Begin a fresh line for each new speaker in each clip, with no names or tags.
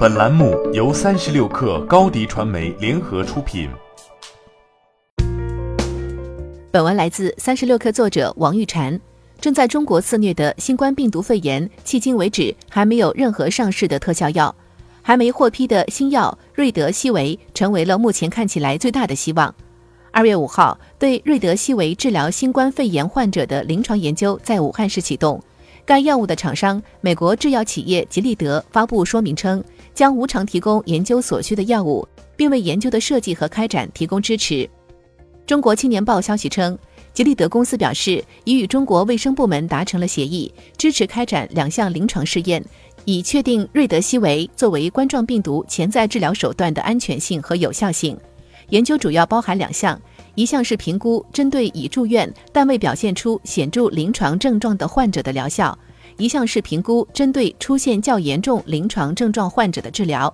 本栏目由三十六氪高低传媒联合出品。
本文来自三十六氪作者王玉婵。正在中国肆虐的新冠病毒肺炎，迄今为止还没有任何上市的特效药，还没获批的新药瑞德西韦成为了目前看起来最大的希望。二月五号，对瑞德西韦治疗新冠肺炎患者的临床研究在武汉市启动。该药物的厂商美国制药企业吉利德发布说明称，将无偿提供研究所需的药物，并为研究的设计和开展提供支持。中国青年报消息称，吉利德公司表示已与中国卫生部门达成了协议，支持开展两项临床试验，以确定瑞德西韦作为冠状病毒潜在治疗手段的安全性和有效性。研究主要包含两项。一项是评估针对已住院但未表现出显著临床症状的患者的疗效，一项是评估针对出现较严重临床症状患者的治疗。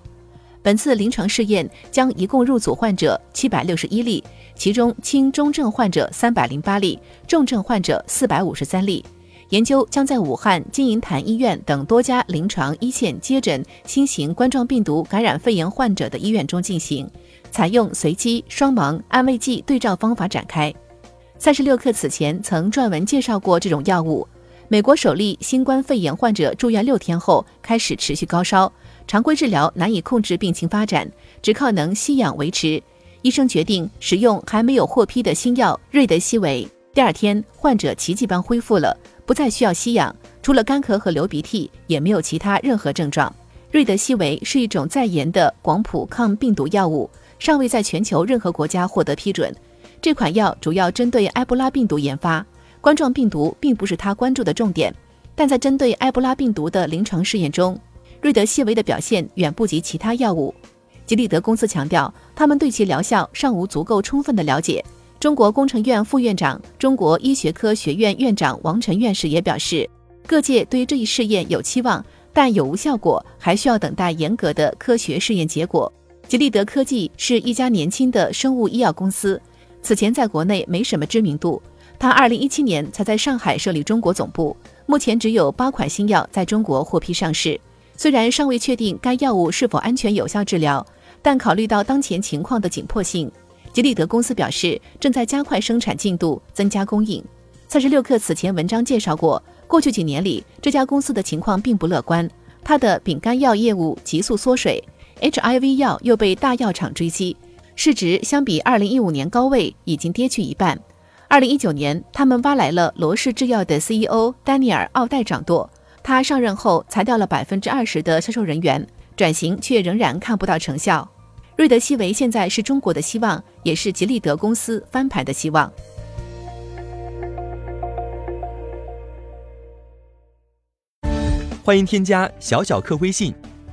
本次临床试验将一共入组患者七百六十一例，其中轻中症患者三百零八例，重症患者四百五十三例。研究将在武汉金银潭医院等多家临床一线接诊新型冠状病毒感染肺炎患者的医院中进行。采用随机双盲安慰剂对照方法展开。三十六氪此前曾撰文介绍过这种药物。美国首例新冠肺炎患者住院六天后开始持续高烧，常规治疗难以控制病情发展，只靠能吸氧维持。医生决定使用还没有获批的新药瑞德西韦。第二天，患者奇迹般恢复了，不再需要吸氧，除了干咳和流鼻涕，也没有其他任何症状。瑞德西韦是一种在研的广谱抗病毒药物。尚未在全球任何国家获得批准。这款药主要针对埃博拉病毒研发，冠状病毒并不是他关注的重点。但在针对埃博拉病毒的临床试验中，瑞德西韦的表现远不及其他药物。吉利德公司强调，他们对其疗效尚无足够充分的了解。中国工程院副院长、中国医学科学院院长王晨院士也表示，各界对这一试验有期望，但有无效果还需要等待严格的科学试验结果。吉利德科技是一家年轻的生物医药公司，此前在国内没什么知名度。它2017年才在上海设立中国总部，目前只有八款新药在中国获批上市。虽然尚未确定该药物是否安全有效治疗，但考虑到当前情况的紧迫性，吉利德公司表示正在加快生产进度，增加供应。三十六氪此前文章介绍过，过去几年里这家公司的情况并不乐观，它的丙肝药业务急速缩水。HIV 药又被大药厂追击，市值相比二零一五年高位已经跌去一半。二零一九年，他们挖来了罗氏制药的 CEO 丹尼尔·奥黛掌舵，他上任后裁掉了百分之二十的销售人员，转型却仍然看不到成效。瑞德西韦现在是中国的希望，也是吉利德公司翻盘的希望。
欢迎添加小小客微信。